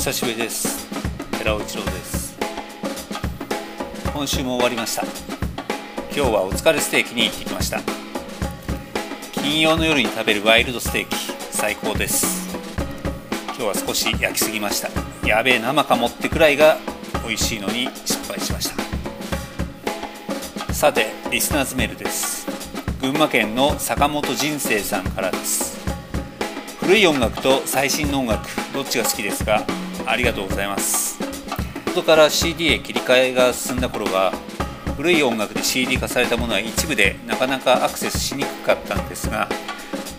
久しぶりです。寺尾一郎です。今週も終わりました。今日はお疲れステーキに行ってきました。金曜の夜に食べるワイルドステーキ最高です。今日は少し焼きすぎました。やべえ生かもってくらいが美味しいのに失敗しました。さてリスナーズメールです。群馬県の坂本人生さんからです。古い音楽と最新の音楽どっちが好きですか？ありがとうございます。元から CD へ切り替えが進んだ頃は古い音楽で CD 化されたものは一部でなかなかアクセスしにくかったんですが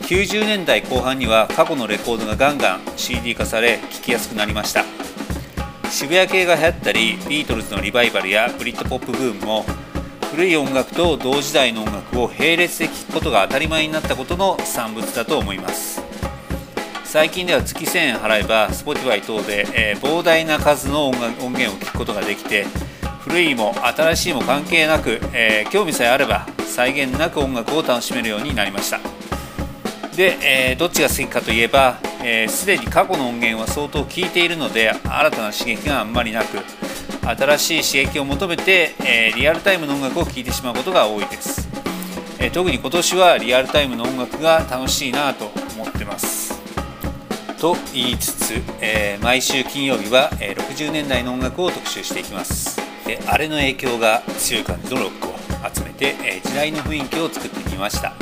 90年代後半には過去のレコードがガンガン CD 化され聴きやすくなりました。渋谷系が流行ったりビートルズのリバイバルやブリッドポップブームも古い音楽と同時代の音楽を並列で聴くことが当たり前になったことの産物だと思います。最近では月1000円払えば Spotify 等で、えー、膨大な数の音音源を聴くことができて古いも新しいも関係なく、えー、興味さえあれば際限なく音楽を楽しめるようになりました。で、えー、どっちが好きかといえばすで、に過去の音源は相当聴いているので新たな刺激があんまりなく新しい刺激を求めて、えリアルタイムの音楽を聴いてしまうことが多いです、え特に今年はリアルタイムの音楽が楽しいなと思ってます。と言いつつ、えー、毎週金曜日は、えー、60年代の音楽を特集していきます。であれの影響が強い感じのロックを集めて、えー、時代の雰囲気を作ってみました、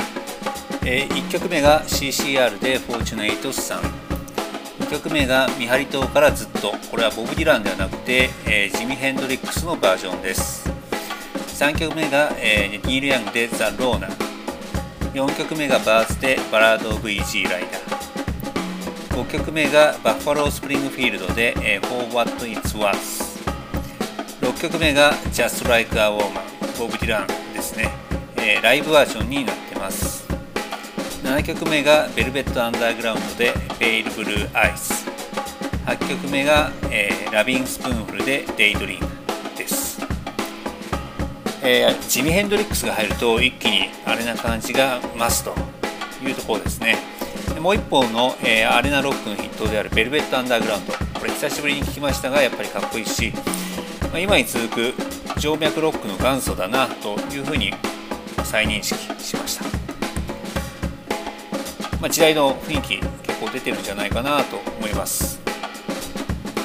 え1曲目が CCR で「フォーチュネイトスさん」2曲目が見張り島からずっと。これはボブ・ディランではなくて、えー、ジミ・ヘンドリックスのバージョンです。3曲目が、えー、ニール・ヤングで The Loner。4曲目がバーズで Ballad of Easy Rider。5曲目がバッファロー・スプリングフィールドで、えー、For What It's Worth 6曲目が Just Like a Woman ボブ・ディランですね、え、ライブバージョンになってます。7曲目がベルベット・アンダーグラウンドで Pale Blue Eyes 8曲目が、えー、ラビン・スプーンフルで Daydream です、えー、ジミ・ヘンドリックスが入ると一気にアレな感じが増すというところですね。もう一方の、えー、アレナロックの筆頭であるベルベット・アンダーグラウンド。これ久しぶりに聞きましたがやっぱりかっこいいし、まあ、今に続く静脈ロックの元祖だなというふうに再認識しました。まあ、時代の雰囲気結構出てるんじゃないかなと思います。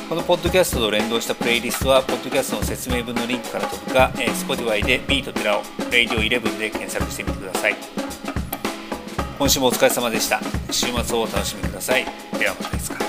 このポッドキャストと連動したプレイリストはポッドキャストの説明文のリンクから飛ぶか、えー、Spotify でビートテラを Radio11 で検索してみてください。今週もお疲れ様でした。週末をお楽しみください。ではまたいつか。